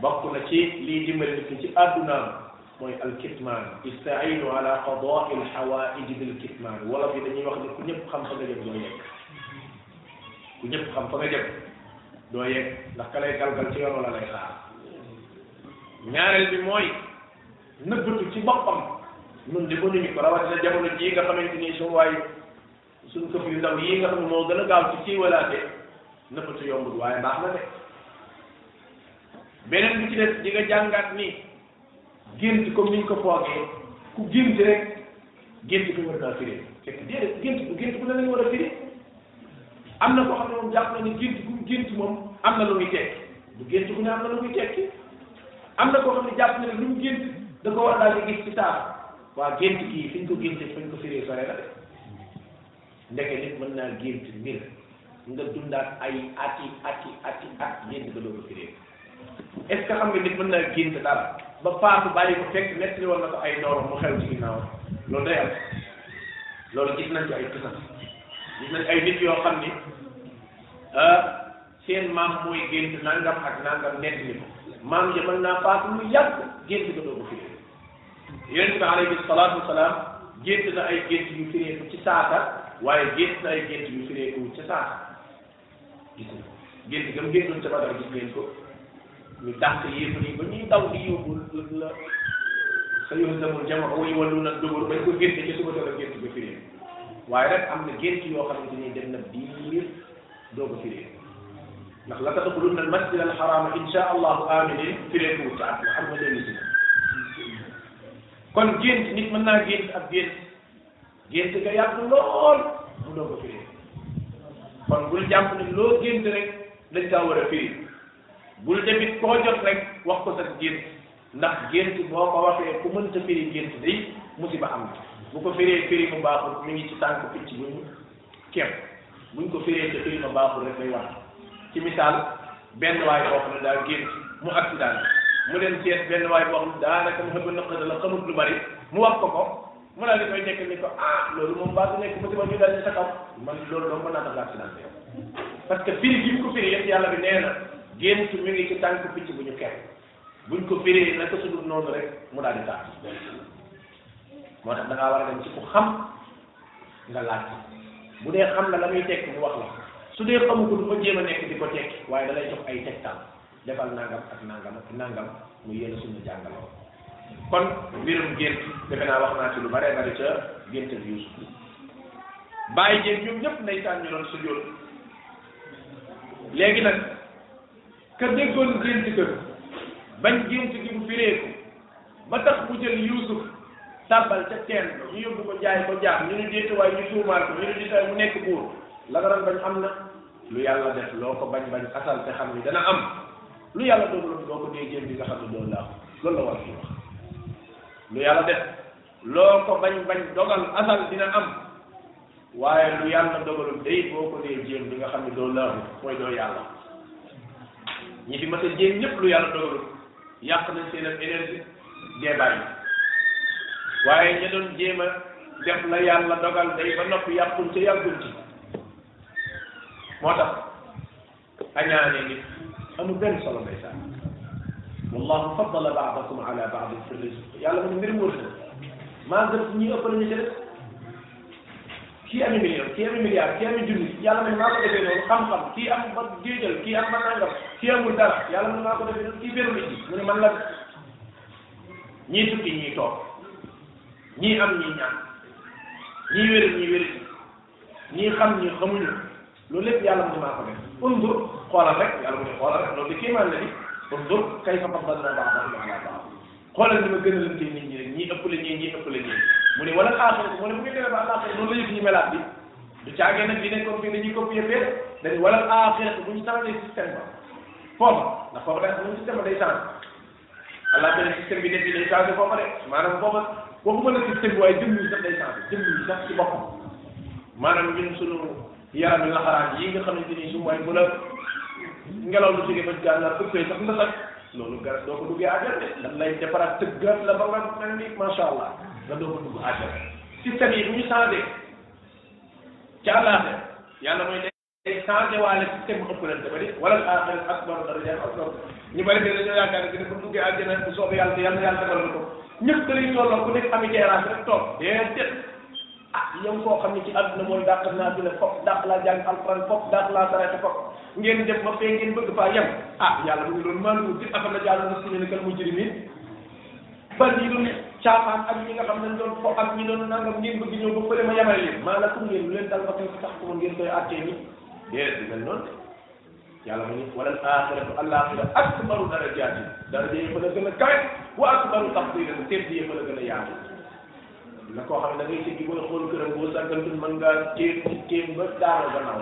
bokk na ci lii dimbali nit ki ci àddunaam mooy alkitmaan istainu ala qadaai alxawaaiji bilkitmaan wolof yi dañuy wax ne ku ñëpp xam fa nga jëm doo yegg ku ñëpp xam fa nga jëm doo yegg ndax ka lay galgal ci yoon wala lay xaar ñaareel bi mooy nëbbatu ci boppam nun di mënuñu ko rawatina jamono jii nga xamante ni su waay suñ këf yu ndaw yi nga xam ne moo gën a gaaw ci ci walaate nëppatu yombul waaye baax na de beneen bi ci des di nga jàngaat ni gént comme niñ ko foogee ku gént rek gént ko war naa firi fekk déedéet gént bu gént bu ne lañ war a firi am na koo xam ne moom jàpp na ni gént bu gént moom am na lu muy tekki bu gént bu ne am na lu muy tekki am na koo xam ne jàpp na ne lu mu gént da ko war daal di gis ci saa waa gént kii fi ñu ko génte fi ñu ko firee sore la de ndeke nit mën naa gént mbir nga dundaat ay ati ati ati at gént ba doo ko firee est ce que xam nga nit mën naa gént dara ba faatu bàyyi ko fekk nekk li woon na ko ay noor mu xew ci ginnaaw loolu day am loolu gis nañ ci ay kisam gis nañ ay nit yoo xam ni ah seen maam mooy gént nangam ak nangam nekk ni ko maam ja mën naa faatu lu yàgg gént ko doo ko firi yonent bi alayhi salaatu wasalaam gént na ay gént yu fireeku ci saaka waaye gént na ay gént yu fireeku ci saaka gis nga gént gam géntoon ca Badar gis ngeen ko ñu dàq yéefar yi ba ñuy daw di yóbbu la sa yoon demul jama way wallu nag dugul bañ ko gént ci suba doon a gént ba firee waaye rek am na gént yoo xamante ni dem na biir doo ko firee ndax la tadxulunna al masjid al xaraama insha allahu aminin firee ko wut at la xam nga dellu si kon gént nit mën naa gént ak gént gént nga yàgg lool mu doo ko firee kon bul jàpp ne loo gént rek dañ kaa war a firi bul tamit koo jot rek wax ko sa gént ndax gént boo ko waxee ku mënta firi gént day musiba am na bu ko firee firi mu baaxul mi ngi ci tànk picc bu ñu kem buñ ko firee te firi ma baaxul rek lay wax ci misaal benn waay boo xam ne daa génn mu accident mu dem seet benn waay boo xam ne daanaka mu xëpp naq la xamut lu bari mu wax ko ko mu daal di koy nekk ni ko ah loolu moom baa du nekk ba dama ñu daal di sa kaw man loolu doo mën naa tax accident bi parce que firi bi ko firi yëpp yàlla bi nee na gént mi ngi ci tànk picc bu ñu ker buñ ko firee naka su dul noonu rek mu daal di tax moo tax da ngaa war a dem ci ku xam nga laaj bu dee xam na la muy tekk mu wax la su dee xamu ko du ko jéem a nekk di ko tekki waaye da lay jox ay tegtal defal nangam ak nangam ak nangam mu yéene suñu jàngaloo kon mbirum gént defe naa wax naa ci lu bare bari ca gént bi Yuusuf bàyyi jéeg ñoom ñëpp ndeysaan ñu doon sujjóot léegi nag ka déggoon gént ga bañ gént gi mu fireeku ba tax mu jël Yuusuf tàbbal ca teen ba ñu yóbbu ko jaay ko jaam ñu ne déet waaye ñu tuumaal ko ñu ne déet waaye mu nekk buur la nga doon bañ am na lu yàlla def loo ko bañ bañ asal te xam ni dana am lu yàlla dogaloon boo ko dee gént bi nga xam ne doon laa loolu la war fi wax lu yàlla def loo ko bañ bañ dogal asal dina am waaye lu yàlla dogalul day boo ko dee jéem di nga xam ne doo laamu mooy doo yàlla ñi fi mas a jéem ñëpp lu yàlla dogalul yàq nañ seen ak énergie dee bàyyi waaye ña doon jéem a def la yàlla dogal day ba noppi yàqul ca yàggul ci moo tax añaane nit amul benn solo ndeysaan wallahu faddala baadakum ala baadin fi rizq yàlla mu ne mbir mu wërsëg maa gën ñi ëpp nañu ci def kii ami million kii ami milliard kii ami junni yàlla man maa ko defee noonu xam-xam kii am ba géejal kii am ba nangam kii amul dara yàlla man maa ko defee noonu kii béru nit ñi mu ne man la ñii tukki ñii toog ñii am ñii ñaan ñii wér ñii wér ñii xam ñi xamuñu loolu lépp yàlla mu ne maa ko def undur xoolal rek yàlla mu ne xoolal rek loolu di kéemaan la di undur kay fa xam dana baax baax baax baax xoolal ni ma gën a lante nit ñi rek ñii ëpp la ñii ñii ëpp la ñii mu ne wala xaaxal mu ne bu ngeen demee ba àllaaxira noonu la yëf yi melaat bi du caagee nag di nekkoon fii dañuy copier fee dañ wala aaxira bu ñu changé système ba foofa ndax foofa day am système ba day changé allah tey système bi nekk day changé foofa de maanaam foofa waxuma la système bi waaye jëmm yi sax day changé jëmm yi sax ci boppam maanaam ñun sunu yaram laxaraan yi nga xamante ni su mooy bu la ngelaw lu jógee ba gànnaar ëppee sax nga sax loolu garab doo ko duggee àjjana de lan lay defaraat tëggaat la ba nga mel ni macha allah nga doo ko dugg àjjana système yi bu ñu changé ci àllaaxe yàlla mooy te changé waale système bu ëppalante ba di wala aaxira akbaru daraja aw kaw ñu bari de dañoo yaakaar ne bu duggee àjjana bu soobee yàlla te yàlla yàlla defal na ko ñëpp da lay tolloo ku nekk ami jeeraas rek toog déedéet ah yow koo xam ne ci àdduna mooy dàq naa dina fop dàq laa jàng alquran fop dàq laa sarate fop ngeen def ba fee ngeen bëgg faa yem ah yàlla mu ngi loolu maa ngi wut ci affaire la jàll na suñu ne kal mujrimin ban yi doon caaxaan ak ñi nga xam ne doon fo ak ñi doon nangam ngeen bëgg ñëw ba fële ma yamal leen maa la kum ngeen lu leen dal ba tey sax ko ngeen koy àttee ni déedéet du mel noonu yàlla mu ni wala axiratu alaxira akbaru darajaati daraja yi fa la gën a kawe wa akbaru tafdilan tedd yi fa la gën a yaatu na koo xam ne da ngay sëggi booy xool këram boo sàggantul mën ngaa téen ci téen ba daara gannaaw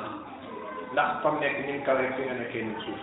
ndax fam nekk ni mu kawe fi nga nekkee ni suuf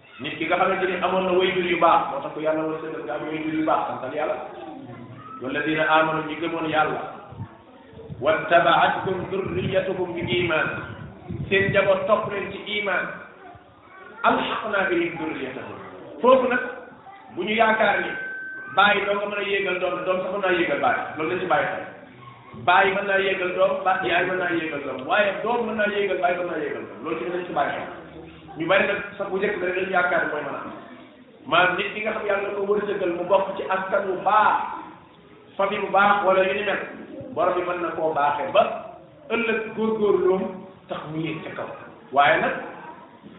nit ki nga xamante ni amoon na wayjur yu baax moo tax ko yàlla war a sëgal nga am wayjur yu baax santal yàlla walladina amanu ñi gëmoon yàlla wattabaatkum durriyatukum bi iman seen njaboot topp leen ci iman alxaqna bihim durriyatahum foofu nag bu ñu yaakaar ni bàyyi doo nga mën a yéegal doom doom sax mën naa yéegal bàyyi loolu la ci bàyyi xel bàyyi mën naa yéegal doom ba yaay mën naa yéegal doom waaye doom mën naa yéegal bàyyi mën naa yéegal doom loolu ci dañ ci bàyyi xel ñu bari nag sax bu njëkk bi rek lañu yaakaar mooy mën a am maanaam nit ki nga xam yàlla ko wërsëgal mu bokk ci askan bu baax famille bu baax wala yu ni mel borom bi mën na koo baaxee ba ëllëg góorgóorloom tax mu yéeg ca kaw waaye nag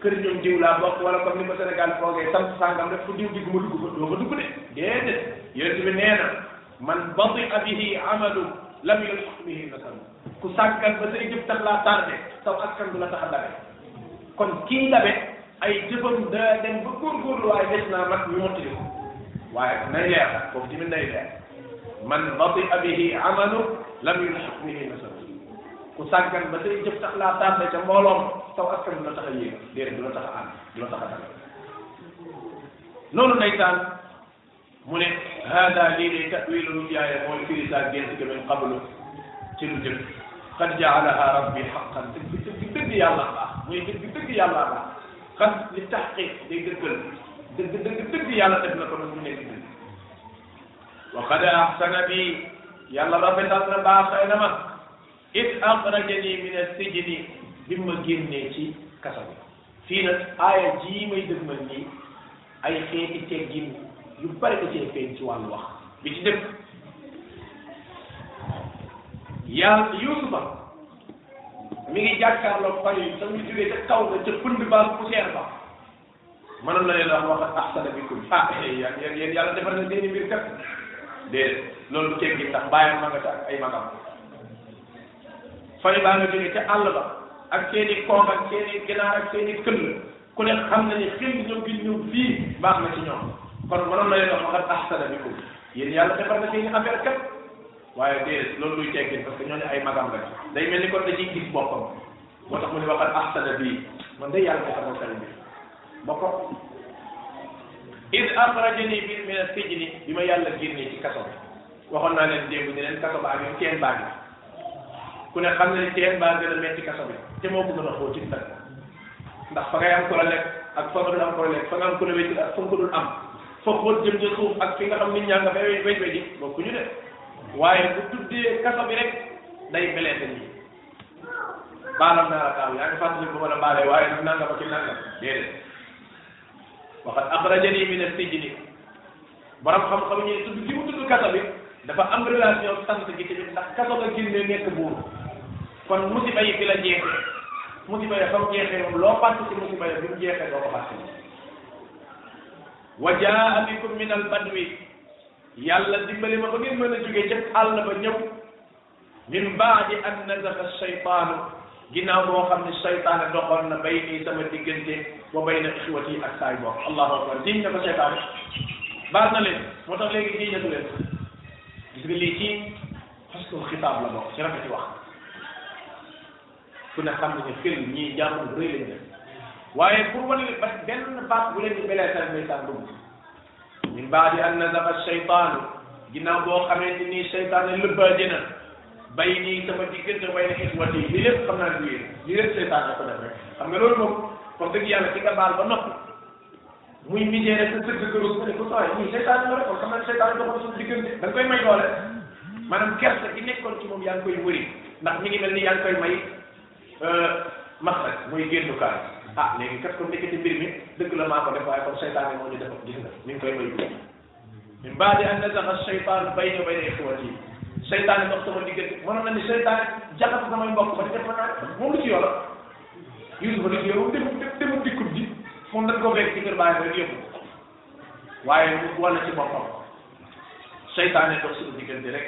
kër ñoom diw laa bokk wala comme ni ko Sénégal foogee sant sàngam rek fu diw digg ma dugg fa doo fa dugg de déedéet yonent bi nee na man bati abihi amalu lam yulhaq bihi nasabu ku sàggan ba say jëf tax laa tardé saw askan du la tax a dabe kon kii dabe ay jëfam da dem ba góorgóorlu waaye des naa mat ñu mottali ko waaye nay leer foofu tamit nay leer man batia bihi amalu lam yulxaq bihi nasab ku sàggan ba say jëf tax laa tardé ca mbooloom saw askan du la tax a yéeg déedéet du la tax a ànd du la tax a dabe noonu ndeysaan mu ne hada lii de tawilu ruyaaya mooy firi saa gént ga min qablu ci lu jëkk qad jaalaha rabbi xaqan dëgg dëgg dëgg yàlla baax muy dëgg dëgg yàlla baax qad li taxqiq day dëggal dëgg dëgg dëgg yàlla def na ko nag mu nekk dëgg wa qad ahsana bi yàlla rafetal na baaxee na ma it axrajani min as-sijni bi ma génnee ci kaso bi fii nag aaya jii may dëgmal nii ay xeeti teggin yu bari da cee feeñ ci wàllu wax bi ci dëkk yaa yusufa mi ngi jàkkaarloo fan yi tam ñu jógee ca kaw ga ca pënd ba poussière ba mënoon na leen wax wax ahsana bikum ah yéen yéen yàlla defar na seeni mbir kat déedéet loolu teggin ndax bàyyam ma nga ca ay magam fari baa nga jóge ca àll ba ak seen i koom ak seen i ginaar ak seen i këll ku ne xam na ni xel ñëw gi ñëw fii baax na ci ñoom kon mënoon na leen wax xat ahsana bikum yéen yàlla defar na seen i affaire kat waaye déedéet loolu luy teggin parce que ñooñu ay magam la day mel ni kon dañuy gis boppam moo tax mu ne waxat ahsana bii man de yàlla defar na seen bi boppam id akhrajani bi min as-sijni bi ma yàlla génnee ci kaso bi waxoon naa leen démb ne leen kaso baa ngi teen baa ngi ku ne xam ne teen baa gën a metti kaso bi te moo ko gën a xóot ci nag ndax fa ngay am ko la lekk ak fa nga dul am ko la lekk fa nga am ko la wécc ak fa nga ko dul am fa xóot jëm ca suuf ak fi nga xam nit ñaa nga fay wéj wéj yi bokku ñu de waaye bu tuddee kaso bi rek day beleete nii baalam naa la kaaw yaa ngi fàttali ko wala baalee waaye nag nangam ak nangam déedéet waxat axrajani min as-sijni borom xam-xam ñu tudd gi mu tudd kaso bi dafa am relation sant gi tamit ndax kaso nga génnee nekk buur kon musiba yi fi la jeexee musiba ya fa mu jeexee moom loo fàtte ci musiba ya bi mu jeexee doo ko fàtte wa jaa bikum min al badwi yàlla dimbali ma ba ngeen mën a jógee ca àll ba ñëw min baadi an nazaxa shaytaanu ginnaaw boo xam ne shaytaane doxoon na bay nii sama diggante wa bay na ixwati ak saay bopp allahu akbar jiñ na ko shaytaane baal na leen moo tax léegi jiñ na du leen gis nga lii ci xasnul xitaab la bokk ci rafeti wax ku ne xam nañu xel ñii jàmm bu rëy lañ def waaye pour wane ne ba benn baat bu leen di beleesal ndeysaan dugg min baadi an nazaxa shaytaanu ginnaaw boo xamee ni nii shaytaane lëbbaaje na bay nii sama diggante way na xiswati li lépp xam naa du yéen li lépp shaytaan la ko def rek xam nga loolu moom wax dëgg yàlla ci nga baal ba noppi muy misère rek sa sëgg këru nga ne ko sooy muy seytaan la rek kon xam naa seytaan doxal suñu diggante da nga koy may doole maanaam kersa gi nekkoon ci moom yaa ngi koy wëri ndax mi ngi mel ni yaa ngi koy may euh, max rek muy génnu kaar ah léegi kat kon nekkati mbir mi dëgg la maa ko def waaye kon seytaan moo ñu def gis nga mi ngi koy may min baadi an nazaga seytaan bayni wa bayna ixwati seytaane dox sama diggante mënoon na ni seytaane jaxas samay mbokk ba def naa moom lu ci yoon Yuusufa di yow dem dem dikkut ji moom dañ ko fekk ci kër baay rek yëpp waaye mu wala ci boppam seytaane dox suñu diggante rek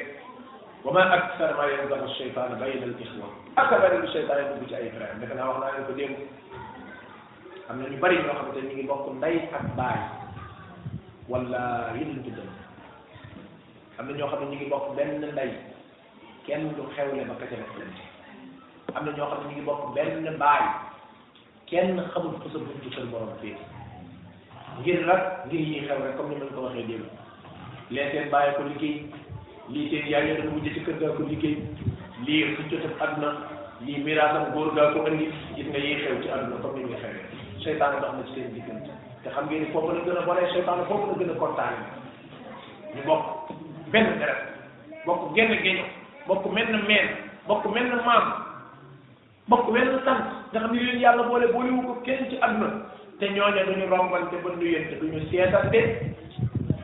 wa ma aksar ma yanzahu seytaane bayna al ixwa ak bari lu seytaane dugg ci ay frère defe naa wax naa leen ko démb am na ñu bari ñoo xam te ñu ngi bokk ndey ak baay wala yeneen tuddam am na ñoo xam ne ñu ngi bokk benn ndey kenn du xewle ba kese def leen am na ñoo xam ne ñu ngi bokk benn baay kenn xamul fa sa buntu kër borom féete ngir nag ngir yi xew rek comme ni ma ko waxee démb lee seen bàyyi ko liggéey lii seen yaay yéen a mujj ci kër gaa ko liggéey lii xëccotam àdduna lii miraasam góor gaa ko andi gis nga yi xew ci àdduna comme ni muy xewee seytaane dox na ci seen diggante te xam ngeen ni foofu la gën a bonee seytaane foofu la gën a kontaane ñu bokk benn deret bokk genn geño bokk mel na meen bokk mel na maam bokk wenn sant nga xam ne leen yàlla boole boole wu ko kenn ci àdduna te ñooña duñu rombante ba nuyante duñu seetante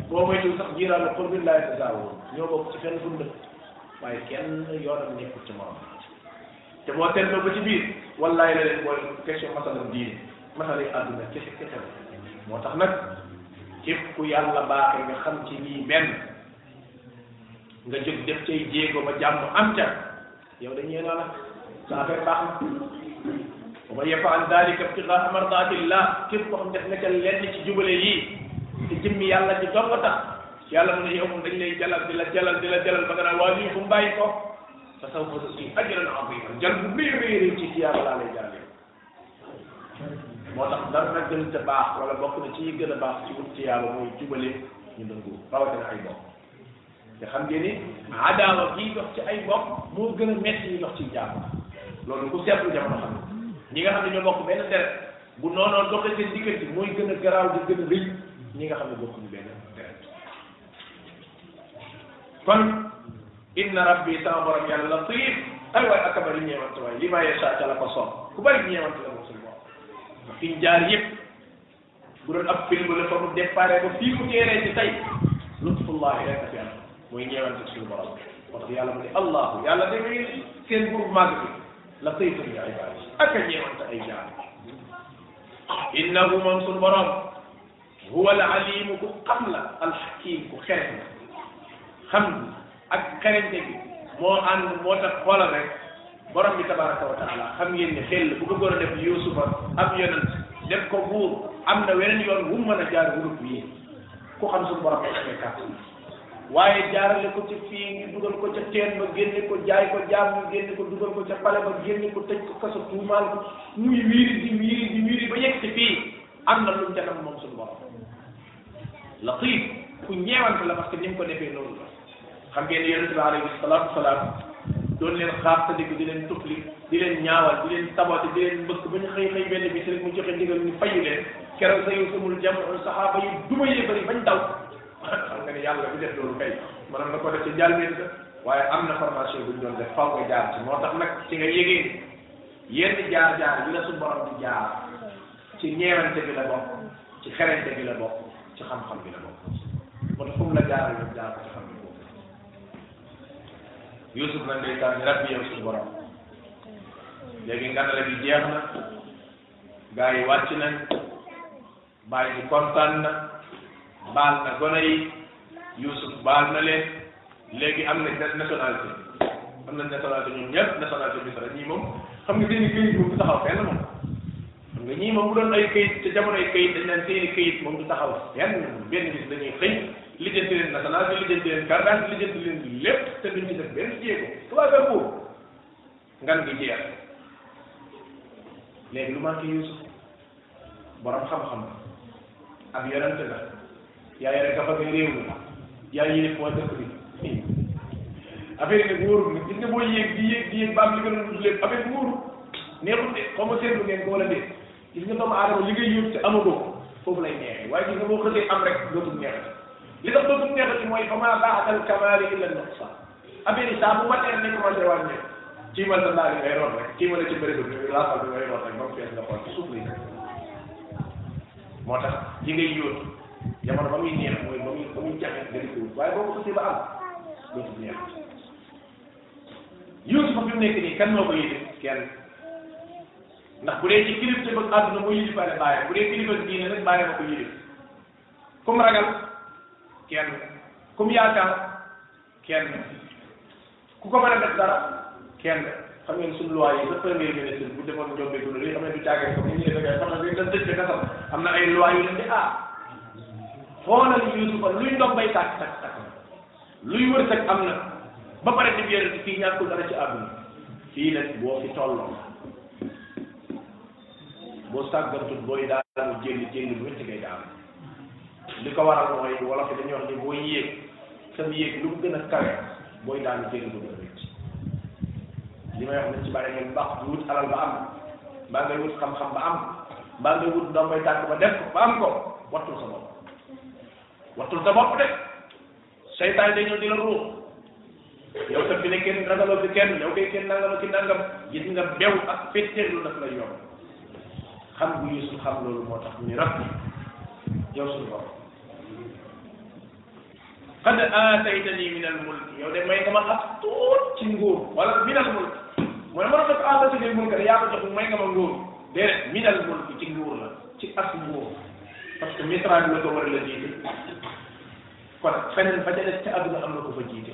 boo moytu sax jiiraanu xur bi laay tasaawoon ñoo bokk ci fenn fu mu dëkk waaye kenn yoonam nekkul ci morom te boo teetloo ba ci biir wallaay la leen boole question masalam diine masali àdduna kese kese la moo tax nag képp ku yàlla baaxee nga xam ci lii benn nga jóg def cay jéego ba jàmm am ca yow dañ yéen ala sa affaire baax na wa man yafaal dalika ibtigaa mardatillah képp ko xam def na ca lenn ci jubale yii te jëmmi yàlla ci dong tax yàlla mu ne yow moom dañ lay jalal di la jalal di la jalal ba nga naan waa lii fu mu bàyyi ko fa saw fa si ajran aziman jal bu rëy rëy rëy ci yàlla laa lay jalal moo tax dara nag gën te baax wala bokk na ci yi gën a baax ci wut ci yàlla mooy jubale ñu dëngu rawatina ay bokk te xam ngeen ni adaawa bii dox ci ay mbokk moo gën a metti yi dox ci jàmm loolu ku seetlu jamono xam ñi nga xam ne ñoo bokk benn deret bu noonoo doxee seen diggante mooy gën a garaaw di gën a rëy ñi nga xam ne bokkuñu benn deret kon inna rabbi sama borom yàlla latif ay waay ak bari ñeewante waay li ma yesa ca la ko soob ku bari ñeewante la moom suñu borom fi ñu jaar yëpp bu doon ab film la fa mu déparé ba fii mu teeree ci tey lutfullahi rek a fi am mooy ñeewante suñu borom moo tax yàlla mu ne allahu yàlla da ngay seen buur màgg bi la taytu bi ibaadi ak a ñeewante ay jaam innahu moom suñu borom huwa al alimu ku xam la al hakim ku xereñ la xam ak xereñte bi moo ànd moo tax xoolal rek borom bi tabaraka wa taala xam ngeen ne xel bu bëggoon a def yusufa ab yonent def ko buur am na weneen yoon wu mën a jaar wurub yi ku xam suñu borom ay amee kàttan waaye jaarale ko ci fii ñu dugal ko ca teen ba génne ko jaay ko jaam ñu génne ko dugal ko ca pale ba génne ko tëj ko kaso tuumaal ko muy wiiri di wiiri di wiiri ba yegg ci fii am na lu mu ca nam moom suñu borom latif ku ñeewante la parce que ni mu ko defee noonu la xam ngeen yonente bi alayhi salatu wasalaam doon leen xaartandiku di leen tufli di leen ñaawal di leen saboté di leen mbëkk ba ñu xëy xëy benn bi si rek mu joxe ndigal ñu fayu leen keroog sa yow samul jam saxaaba yi duma yéefari bañ daw xam nga ne yàlla bi def loolu kay maanaam da ko def ci njàlbeen ka waaye am na formation bu ñu doon def faw nga jaar ci moo tax nag ci nga yégee yenn jaar-jaar yi la suñu borom di jaar ci ñeewante bi la bokk ci xereñte bi la bokk ci xam-xam bi la bokk moo tax fu mu la jaaral ñu jaar ko ci xam bi boobu Yusuf nag day taal ni rabbi yow suñu borom léegi ngandale bi jeex na gaa yi wàcc nañ bàyyi bi kontaan na baal na gone yi Youssouf baal na leen léegi am nañ nationalité am nañ nationalité ñoom ñëpp nationalité bi sax ñii moom xam nga seen i këyit moom du taxaw fenn moom xam nga ñii moom bu doon ay këyit te jamonoy këyit dañ naan seen i këyit moom du taxaw fenn benn bis dañuy xëy lijjanti leen nationalité lijjanti leen carte d'identité lijjanti leen lépp te duñ ci def benn jéego waaye ba ngan gi jeex léegi lu manqué Yuusuf borom xam-xam ab yonent la yaa yore gafa ga réew mi yaa yéeg foo dëkk bi affaire yi nag wóorul nag gis nga boo yéeg di yéeg di yéeg ba am li nga doon wut lépp affaire bi wóorul neexul de xaw ma seetlu ngeen ko wala de gis nga doomu aadama li ngay yóbbu te amagoo ko foofu lay neexee waaye gis nga boo xësee am rek dootul neexati li tax dootul neexati mooy fa maa baaxal kamaali illa nuqsaan affaire yi saa bu watee rek nekk roose wàññi kii ma la laaj ngay root rek kii ma la ci bëri bi laafal bi ngay root rek ba mu fees nga xool ci suuf lay nekk moo tax yi ngay yóot jamono ba muy neex mooy ba muy ba muy jafe nga di ko wut waaye boo ko xasee ba am dootul neex yóot fa fi mu nekk nii kan moo ko yëg kenn ndax bu dee ci kilif te bëgg àdduna mu yilif ale bàyyi bu dee kilifa diine nag bàyyi ma ko yilif kum ragal kenn kum yaakaar kenn ku ko mën a def dara kenn xam ngeen suñu loi yi sa premier ministre bu defoon njombe du lii xam ne du caagee ko ni ñu defee kay xam ne dañ tëj ka sax am na ay loi yu leen di aar xoolal Yuusufa luy ndox bay tàkk tàkk tàkk luy wërsëg am na ba pare di yéen fii ñàkkul dara ci àdduna fii nag boo fi tolloo boo sàggantul booy daanu jënd jënd bu métti ngay daanu li ko waral mooy wolof yi dañuy wax ni booy yéeg sam yéeg lu mu gën a kawe booy daanu jënd bu gën a métti li may wax nañ ci bàyyi ngeen baax bu wut alal ba am mbaa ngay wut xam-xam ba am mbaa ngay wut ndox may tànk ba def ko ba am ko wattul sa bopp wattul sa bopp de seytaan day ñëw di la ruux yow tam bi ne kenn ragaloo fi kenn yow kay kenn nangam ci nangam gis nga bew ak fetteelu daf lay yomb xam bu Yuusuf xam loolu moo tax mu ni rab yow suñu borom qad aataytani min al mulk yow de may nga ma ab tuut ci nguur wala min al mulk mu ne ma rafet aataytani al mulk de yaa ko jox may nga ma nguur déedéet min al mulk ci nguur la ci as nguur parce que misra bi la ko war a la jiite kon feneen fa ca des ca àdduna am na ko fa jiite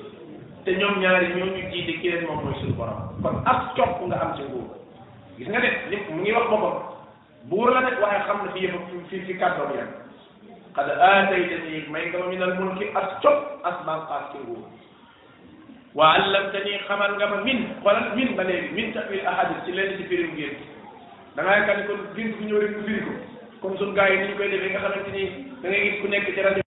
te ñoom ñaari ñoo ñu jiite ki leen moom mooy suñu borom kon ak copp nga am ci nguur gis nga de li mu ngi wax boppam buur la de waaye xam na fi yëfa fi fi kàddoom yam qad aataytani may nga ma min al mulki ak copp as banqaas ci nguur wa allamtani xamal nga ma min xoolal min ba léegi min tawil ahadis ci lenn ci firim ngeen da ngaa yaakaar ni kon gin fu ñëw rek ñu firi ko comme suñu gars yi ni ñu koy defee nga xamante ni da ngay gis ku nekk ci rajo